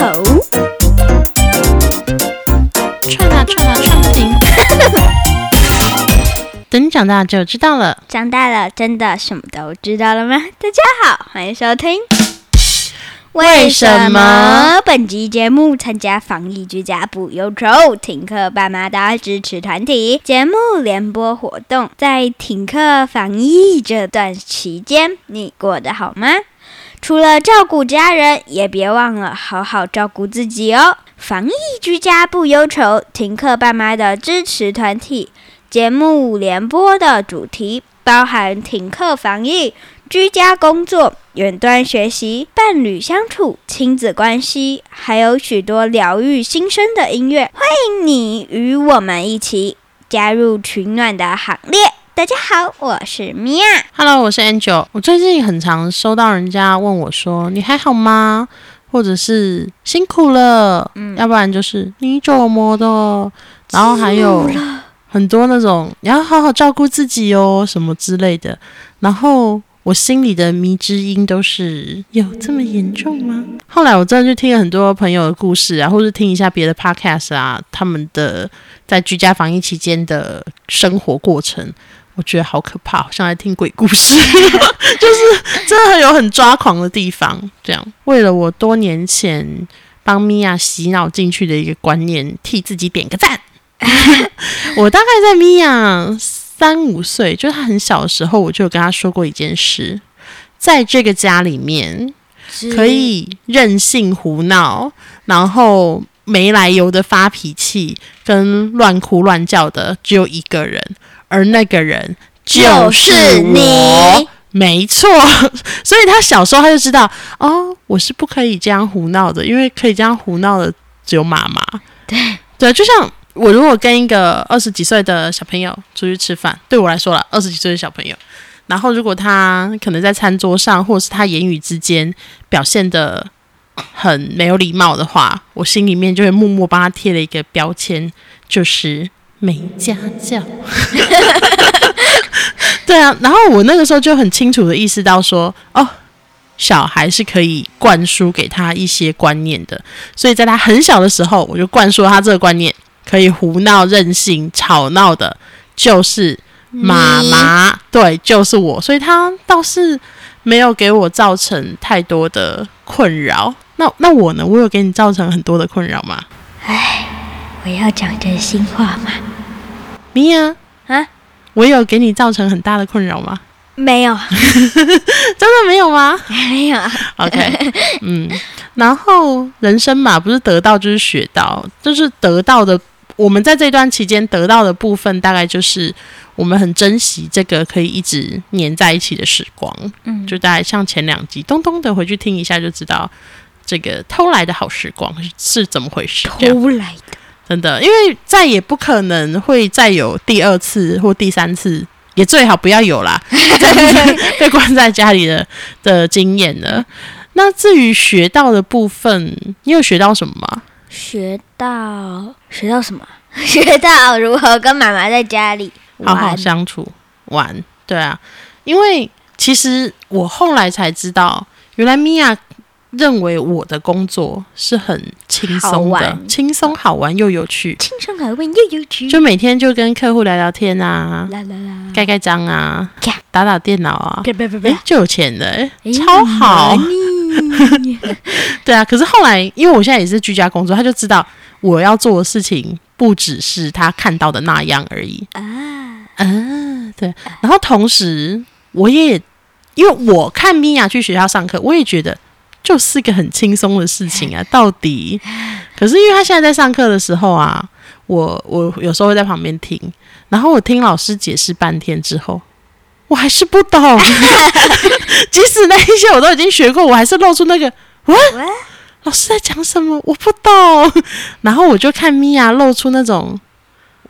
头。串啊串啊串不停。等你长大就知道了。长大了，真的什么都知道了吗？大家好，欢迎收听。为什么本集节目参加防疫居家不忧愁停课爸妈的支持团体节目联播活动？在停课防疫这段期间，你过得好吗？除了照顾家人，也别忘了好好照顾自己哦。防疫居家不忧愁，停课爸妈的支持团体节目联播的主题包含停课防疫、居家工作、远端学习、伴侣相处、亲子关系，还有许多疗愈心声的音乐。欢迎你与我们一起加入取暖的行列。大家好，我是米娅。Hello，我是 Angel。我最近很常收到人家问我说：“你还好吗？”或者是辛苦了，嗯要不然就是你怎么的，然后还有很多那种你要好好照顾自己哦，什么之类的。然后我心里的迷之音都是有这么严重吗？后来我真的就听了很多朋友的故事啊，或是听一下别的 podcast 啊，他们的在居家防疫期间的生活过程。我觉得好可怕，好像在听鬼故事，就是真的有很抓狂的地方。这样，为了我多年前帮米娅洗脑进去的一个观念，替自己点个赞。我大概在米娅三五岁，就是她很小的时候，我就有跟她说过一件事，在这个家里面可以任性胡闹，然后没来由的发脾气跟乱哭乱叫的只有一个人，而那个人就是你。没错，所以他小时候他就知道哦，我是不可以这样胡闹的，因为可以这样胡闹的只有妈妈。对对，就像我如果跟一个二十几岁的小朋友出去吃饭，对我来说了，二十几岁的小朋友，然后如果他可能在餐桌上或者是他言语之间表现的很没有礼貌的话，我心里面就会默默帮他贴了一个标签，就是没家教。对啊，然后我那个时候就很清楚的意识到说，哦，小孩是可以灌输给他一些观念的，所以在他很小的时候，我就灌输了他这个观念，可以胡闹、任性、吵闹的，就是妈妈，对，就是我，所以他倒是没有给我造成太多的困扰。那那我呢？我有给你造成很多的困扰吗？我要讲真心话吗？米娅啊，我有给你造成很大的困扰吗？没有，真的没有吗？没有。OK，嗯，然后人生嘛，不是得到就是学到，就是得到的。我们在这段期间得到的部分，大概就是我们很珍惜这个可以一直黏在一起的时光。嗯，就大概像前两集，咚咚的回去听一下，就知道这个偷来的好时光是是怎么回事。偷来的。真的，因为再也不可能会再有第二次或第三次，也最好不要有啦，被关在家里的的经验了。那至于学到的部分，你有学到什么吗？学到学到什么？学到如何跟妈妈在家里好好相处玩，对啊，因为其实我后来才知道，原来米娅认为我的工作是很轻松的，轻松好玩又有趣，轻松好玩又有趣。就每天就跟客户聊聊天啊，啦啦啦，盖盖章啊，打打电脑啊，别别别哎、就有钱的、超好。对啊，可是后来，因为我现在也是居家工作，他就知道我要做的事情不只是他看到的那样而已。啊，啊，对。然后同时，我也因为我看米娅去学校上课，我也觉得就是个很轻松的事情啊。到底，可是因为他现在在上课的时候啊，我我有时候会在旁边听，然后我听老师解释半天之后。我还是不懂，即使那一些我都已经学过，我还是露出那个喂，喂老师在讲什么？我不懂。然后我就看米娅露出那种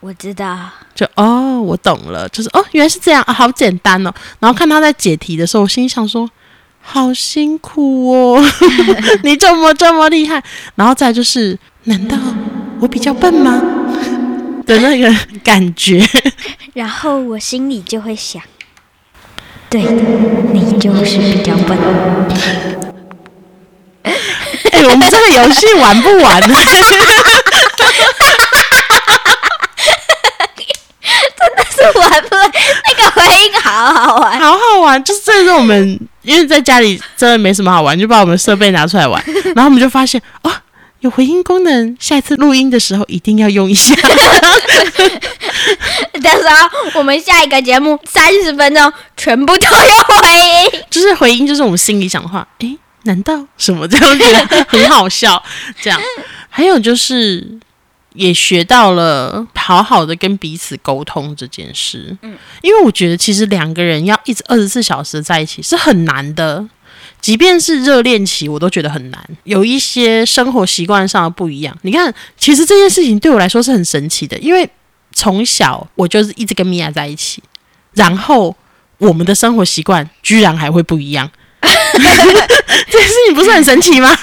我知道，就哦，我懂了，就是哦，原来是这样啊，好简单哦。然后看他在解题的时候，我心里想说，好辛苦哦，你怎么这么厉害？然后再就是，难道我比较笨吗？的那个感觉，然后我心里就会想，对的，你就是比较笨。哎、我们这个游戏玩不完呢？是玩不那个回音好好玩，好好玩，就是这是我们因为在家里真的没什么好玩，就把我们设备拿出来玩，然后我们就发现哦，有回音功能，下一次录音的时候一定要用一下。到时候我们下一个节目三十分钟全部都有回音，就是回音，就是我们心里想的话。诶，难道什么这样觉得很好笑？这样，还有就是也学到了好好的跟彼此沟通这件事。嗯，因为我觉得其实两个人要一直二十四小时在一起是很难的，即便是热恋期，我都觉得很难。有一些生活习惯上的不一样。你看，其实这件事情对我来说是很神奇的，因为从小我就是一直跟米娅在一起，然后我们的生活习惯居然还会不一样。这件事情不是很神奇吗？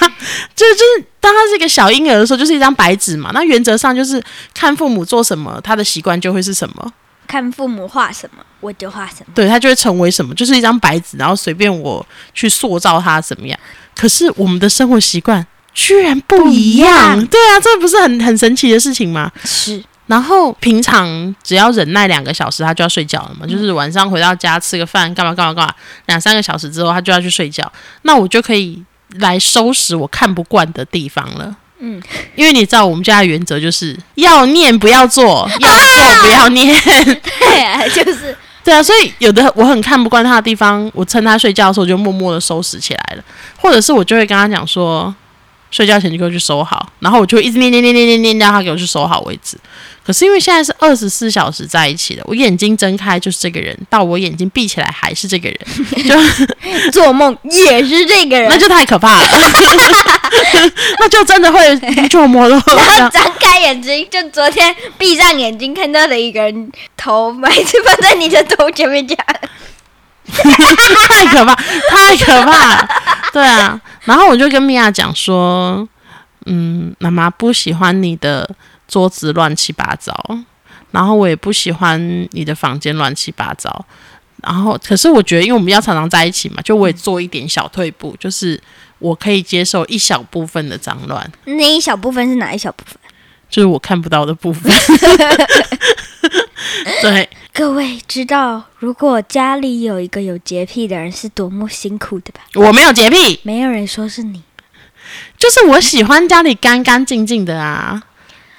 就 就是当他是一个小婴儿的时候，就是一张白纸嘛。那原则上就是看父母做什么，他的习惯就会是什么。看父母画什么，我就画什么。对他就会成为什么，就是一张白纸，然后随便我去塑造他怎么样。可是我们的生活习惯居然不一样，对啊，这不是很很神奇的事情吗？是。然后平常只要忍耐两个小时，他就要睡觉了嘛。就是晚上回到家吃个饭，干嘛干嘛干嘛，两三个小时之后他就要去睡觉。那我就可以来收拾我看不惯的地方了。嗯，因为你知道我们家的原则就是要念不要做，要做不要念。对啊，就是对啊。所以有的我很看不惯他的地方，我趁他睡觉的时候就默默的收拾起来了，或者是我就会跟他讲说，睡觉前就给我去收好，然后我就一直念念念念念念到他给我去收好为止。可是因为现在是二十四小时在一起的，我眼睛睁开就是这个人，到我眼睛闭起来还是这个人，就做梦也是这个人，那就太可怕了，那就真的会做梦了。然后张开眼睛，就昨天闭上眼睛看到的一个人头，每次放在你的头前面讲，太可怕，太可怕，对啊。然后我就跟米娅讲说，嗯，妈妈不喜欢你的。桌子乱七八糟，然后我也不喜欢你的房间乱七八糟。然后，可是我觉得，因为我们要常常在一起嘛，就我也做一点小退步，就是我可以接受一小部分的脏乱。那一小部分是哪一小部分？就是我看不到的部分。对，各位知道，如果家里有一个有洁癖的人，是多么辛苦的吧？我没有洁癖，没有人说是你，就是我喜欢家里干干净净的啊。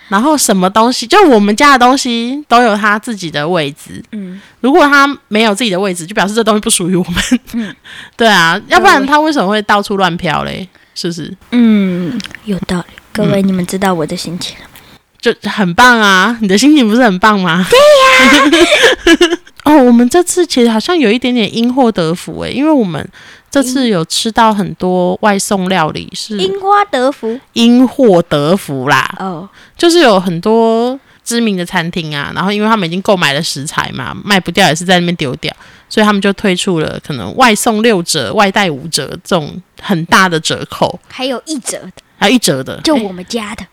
然后什么东西，就我们家的东西都有他自己的位置。嗯，如果他没有自己的位置，就表示这东西不属于我们。嗯，对啊，要不然他为什么会到处乱飘嘞？是不是？嗯，有道理。各位，你们知道我的心情？就很棒啊！你的心情不是很棒吗？对呀。哦，我们这次其实好像有一点点因祸得福诶，因为我们。这次有吃到很多外送料理，是因祸得福，因祸得福啦。哦，就是有很多知名的餐厅啊，然后因为他们已经购买了食材嘛，卖不掉也是在那边丢掉，所以他们就推出了可能外送六折、外带五折这种很大的折扣，还有一折的，还有一折的，就我们家的，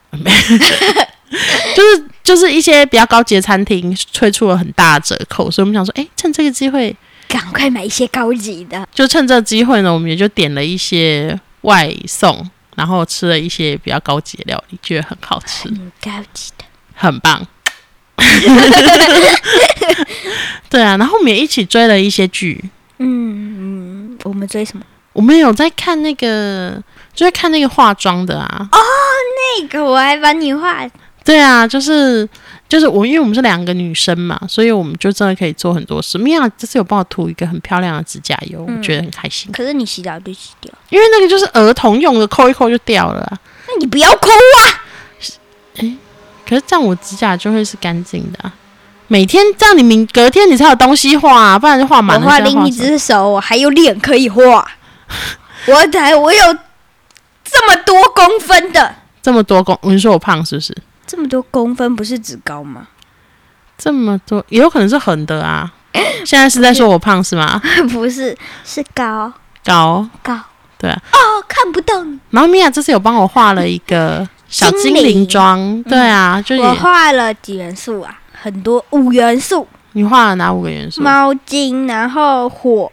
就是就是一些比较高级的餐厅推出了很大的折扣，所以我们想说，哎，趁这个机会。赶快买一些高级的，就趁这机会呢，我们也就点了一些外送，然后吃了一些比较高级的料理，觉得很好吃，很高级的，很棒。对啊，然后我们也一起追了一些剧。嗯嗯，我们追什么？我们有在看那个，就在看那个化妆的啊。哦，那个我还帮你画。对啊，就是就是我，因为我们是两个女生嘛，所以我们就真的可以做很多事。米娅这次有帮我涂一个很漂亮的指甲油，我觉得很开心。可是你洗澡就洗掉，因为那个就是儿童用的，抠一抠就掉了。那你不要抠啊！哎，可是这样我指甲就会是干净的。每天这样，你明隔天你才有东西画，不然就画满了。我画另一只手，我还有脸可以画。我才我有这么多公分的，这么多公，你说我胖是不是？这么多公分不是指高吗？这么多也有可能是横的啊！现在是在说我胖是吗？不是，是高高高。对啊。哦，看不到你。然后米娅这次有帮我画了一个小精灵妆。对啊，就我画了几元素啊？很多五元素。你画了哪五个元素？猫精，然后火、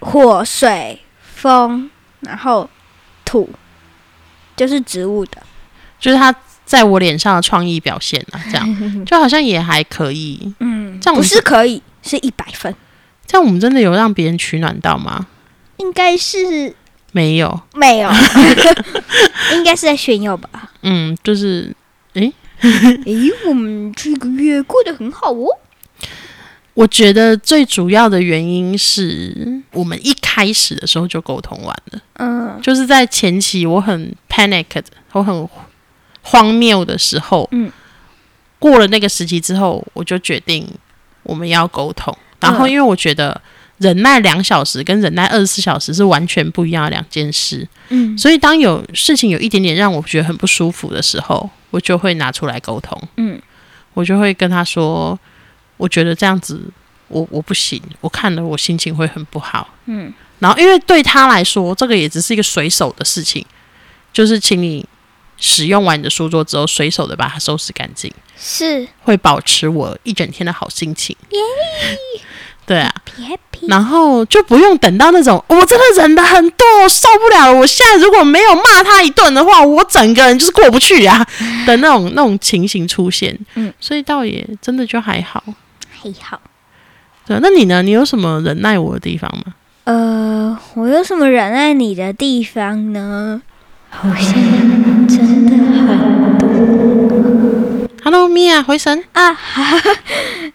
火、水、风，然后土。就是植物的。就是他在我脸上的创意表现啊，这样 就好像也还可以。嗯，这样不是可以，是一百分，这样我们真的有让别人取暖到吗？应该是没有，没有，应该是在炫耀吧？嗯，就是诶诶，我们这个月过得很好哦。我觉得最主要的原因是我们一开始的时候就沟通完了，嗯就是在前期我很 panic 的，我很荒谬的时候，嗯，过了那个时期之后，我就决定我们要沟通。然后，嗯因为我觉得忍耐两小时跟忍耐二十四小时是完全不一样的两件事，嗯所以当有事情有一点点让我觉得很不舒服的时候，我就会拿出来沟通。嗯我就会跟他说，我觉得这样子我我不行，我看了我心情会很不好。嗯然后因为对他来说，这个也只是一个随手的事情，就是请你使用完你的书桌之后，随手的把它收拾干净，是会保持我一整天的好心情。耶 对啊，happy，然后就不用等到那种我真的忍的很多，我受不了了。我现在如果没有骂他一顿的话，我整个人就是过不去啊 的那种那种情形出现。嗯，所以倒也真的就还好。还好。对，那你呢？你有什么忍耐我的地方吗？呃，我有什么忍耐你的地方呢？好像真的很多 Hello，米娅，回神，啊！哈哈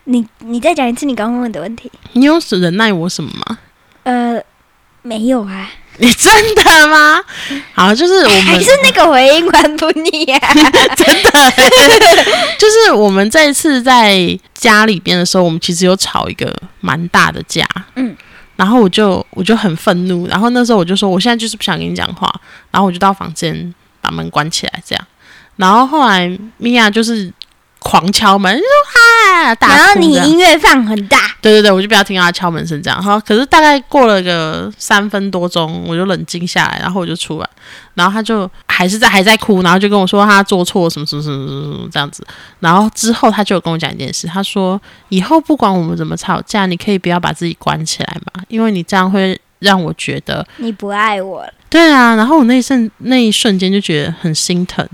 你你再讲一次你刚刚问的问题。你有忍耐我什么吗？呃，没有啊，你真的吗？好，就是我们还是那个回音关不腻啊。真的就是我们这一次在家里边的时候，我们其实有吵一个蛮大的架，嗯，然后我就我就很愤怒，然后那时候我就说，我现在就是不想跟你讲话，然后我就到房间把门关起来，这样，然后后来米娅就是狂敲门，就说嗨，大然后你音乐放很大，对对对，我就不要听到他敲门声这样。哈，可是大概过了个三分多钟，我就冷静下来，然后我就出来，然后他就还是在还在哭，然后就跟我说他做错什么什么什么什么什么这样子。然后之后他就有跟我讲一件事，他说以后不管我们怎么吵架，你可以不要把自己关起来嘛，因为你这样会让我觉得你不爱我了。对啊。然后我那一瞬那一瞬间就觉得很心疼，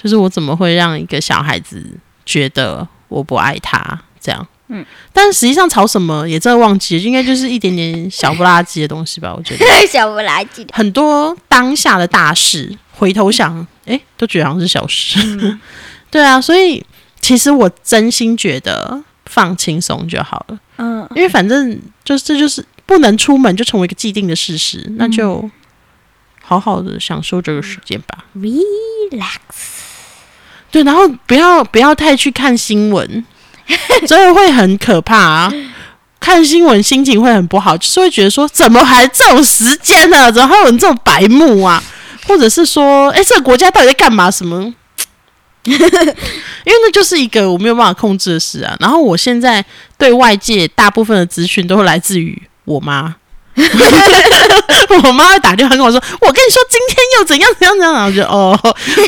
就是我怎么会让一个小孩子觉得我不爱他这样。嗯，但实际上吵什么也真的忘记了，应该就是一点点小不拉几的东西吧。我觉得 小不拉几。很多当下的大事，回头想，诶，都觉得好像是小事。嗯 对啊，所以其实我真心觉得放轻松就好了，嗯，因为反正就是这就是不能出门就成为一个既定的事实，那就好好的享受这个时间吧。relax。对，然后不要不要太去看新闻，真的会很可怕啊！看新闻心情会很不好，就是会觉得说，怎么还这种时间呢？怎么还有人这种白目啊？或者是说，哎，这个国家到底在干嘛？什么？因为那就是一个我没有办法控制的事啊。然后我现在对外界大部分的资讯都来自于我妈。我妈会打电话跟我说：“我跟你说，今天又怎样怎样怎样。”然后我就哦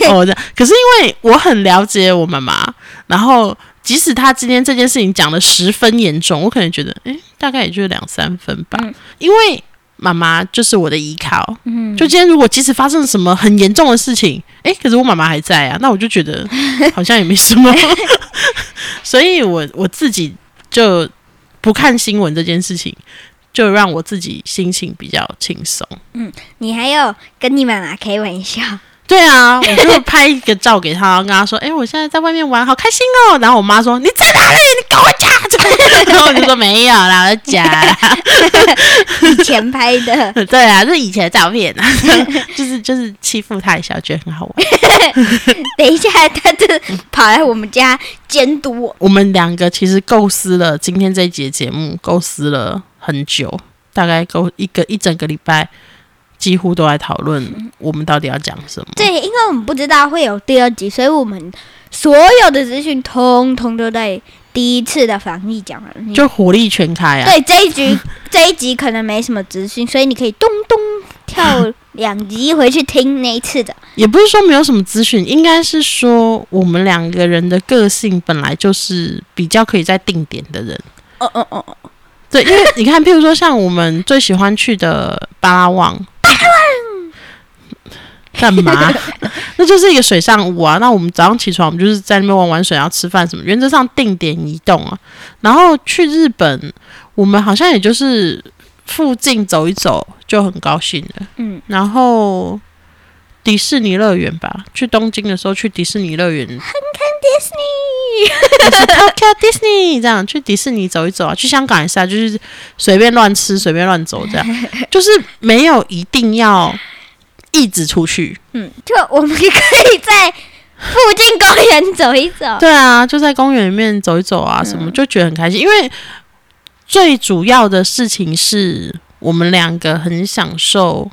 哦这样。可是因为我很了解我妈妈，然后即使她今天这件事情讲的十分严重，我可能觉得，诶，大概也就是两三分吧。嗯因为妈妈就是我的依靠。嗯，就今天如果即使发生了什么很严重的事情，诶，可是我妈妈还在啊，那我就觉得好像也没什么。所以我我自己就不看新闻这件事情。就让我自己心情比较轻松。嗯你还有跟你妈妈开玩笑，对啊，我就拍一个照给他，跟他说：“哎、我现在在外面玩，好开心哦。”然后我妈说：“你在哪里？你跟我讲。”然后我就说：“没有啦，我在家啦。以前拍的，”对啊，这是以前的照片啊，就是就是欺负他一下，觉得很好玩。等一下他就跑来我们家监督我。我们两个其实构思了今天这一节节目，构思了很久，大概够一个一整个礼拜，几乎都在讨论我们到底要讲什么。对，因为我们不知道会有第二集，所以我们所有的资讯通通都在第一次的防疫讲完。就火力全开啊！对这一局 这一集可能没什么资讯，所以你可以咚咚跳两集回去听那一次的。也不是说没有什么资讯，应该是说我们两个人的个性本来就是比较可以在定点的人。哦哦哦哦，对，因为你看，譬如说像我们最喜欢去的巴拉望，巴拉望，干嘛？那就是一个水上屋啊。那我们早上起床，我们就是在那边玩玩水，然后吃饭什么，原则上定点移动啊。然后去日本，我们好像也就是附近走一走就很高兴了。嗯，然后迪士尼乐园吧，去东京的时候去迪士尼乐园，Disney，就是 Tokyo Disney 这样去迪士尼走一走啊，去香港也是啊，就是随便乱吃随便乱走这样，就是没有一定要一直出去。嗯，就我们可以在附近公园走一走。对啊，就在公园里面走一走啊，什么就觉得很开心，因为最主要的事情是我们两个很享受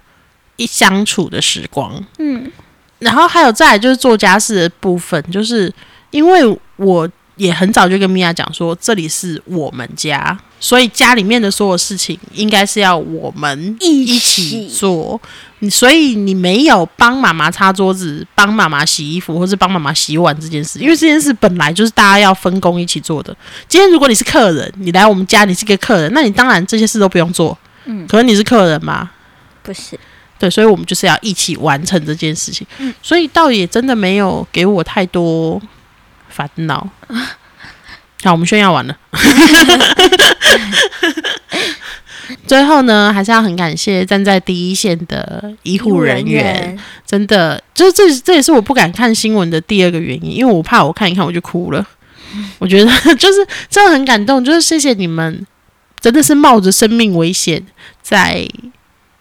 一相处的时光。嗯然后还有再来就是做家事的部分，就是因为我也很早就跟米娅讲说，这里是我们家，所以家里面的所有事情应该是要我们一起做。你所以你没有帮妈妈擦桌子、帮妈妈洗衣服，或是帮妈妈洗碗这件事，因为这件事本来就是大家要分工一起做的。今天如果你是客人，你来我们家，你是个客人，那你当然这些事都不用做。嗯，可是你是客人嘛，不是，对，所以我们就是要一起完成这件事情。嗯所以倒也真的没有给我太多烦恼。好，我们炫耀完了。最后呢，还是要很感谢站在第一线的医护人员，真的，就是这这也是我不敢看新闻的第二个原因，因为我怕我看一看我就哭了。我觉得 就是真的很感动，就是谢谢你们，真的是冒着生命危险在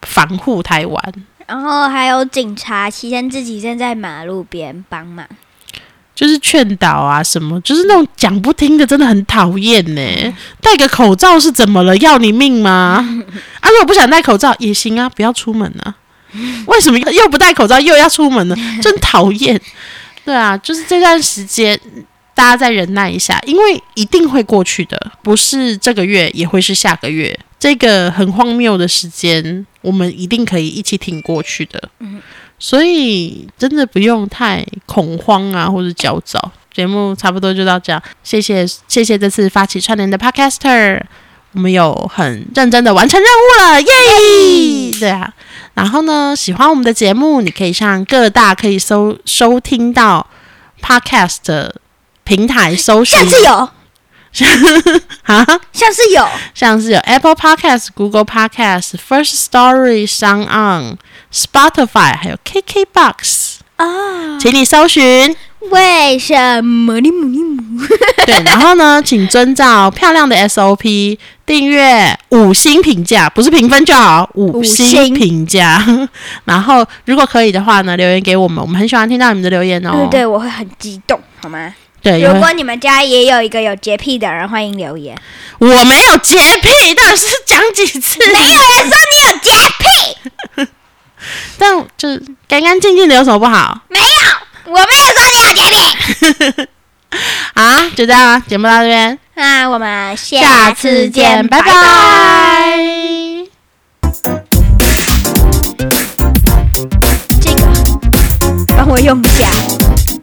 防护台湾。然后还有警察期间自己站在马路边帮忙。就是劝导啊什么，就是那种讲不听的，真的很讨厌呢。戴个口罩是怎么了？要你命吗？啊，如果不想戴口罩也行啊，不要出门啊。为什么又不戴口罩又要出门呢？真讨厌。对啊，就是这段时间大家再忍耐一下，因为一定会过去的，不是这个月也会是下个月。这个很荒谬的时间，我们一定可以一起挺过去的。所以真的不用太恐慌啊，或者焦躁。节目差不多就到这样，谢谢谢谢这次发起串联的 Podcaster，我们有很认真的完成任务了，耶！对啊，然后呢，喜欢我们的节目，你可以上各大可以收收听到 Podcast 的平台搜寻下次有，啊，像是有，像是有 Apple Podcast、Google Podcast、First Story、Sound On、Spotify，还有 KKBox，啊？请你搜寻。为什么你母你母？对，然后呢，请遵照漂亮的 SOP 订阅五星评价，不是评分就好，五星评价。然后如果可以的话呢，留言给我们，我们很喜欢听到你们的留言哦。对对，我会很激动，好吗？对，如果你们家也有一个有洁癖的人，欢迎留言。我没有洁癖，到底是讲几次？没有人说你有洁癖，但就干干净净的有什么不好没有，我没有说你有洁癖。啊？就这样啊，节目到这边，那我们下下次次见，拜拜。这个帮我用一下。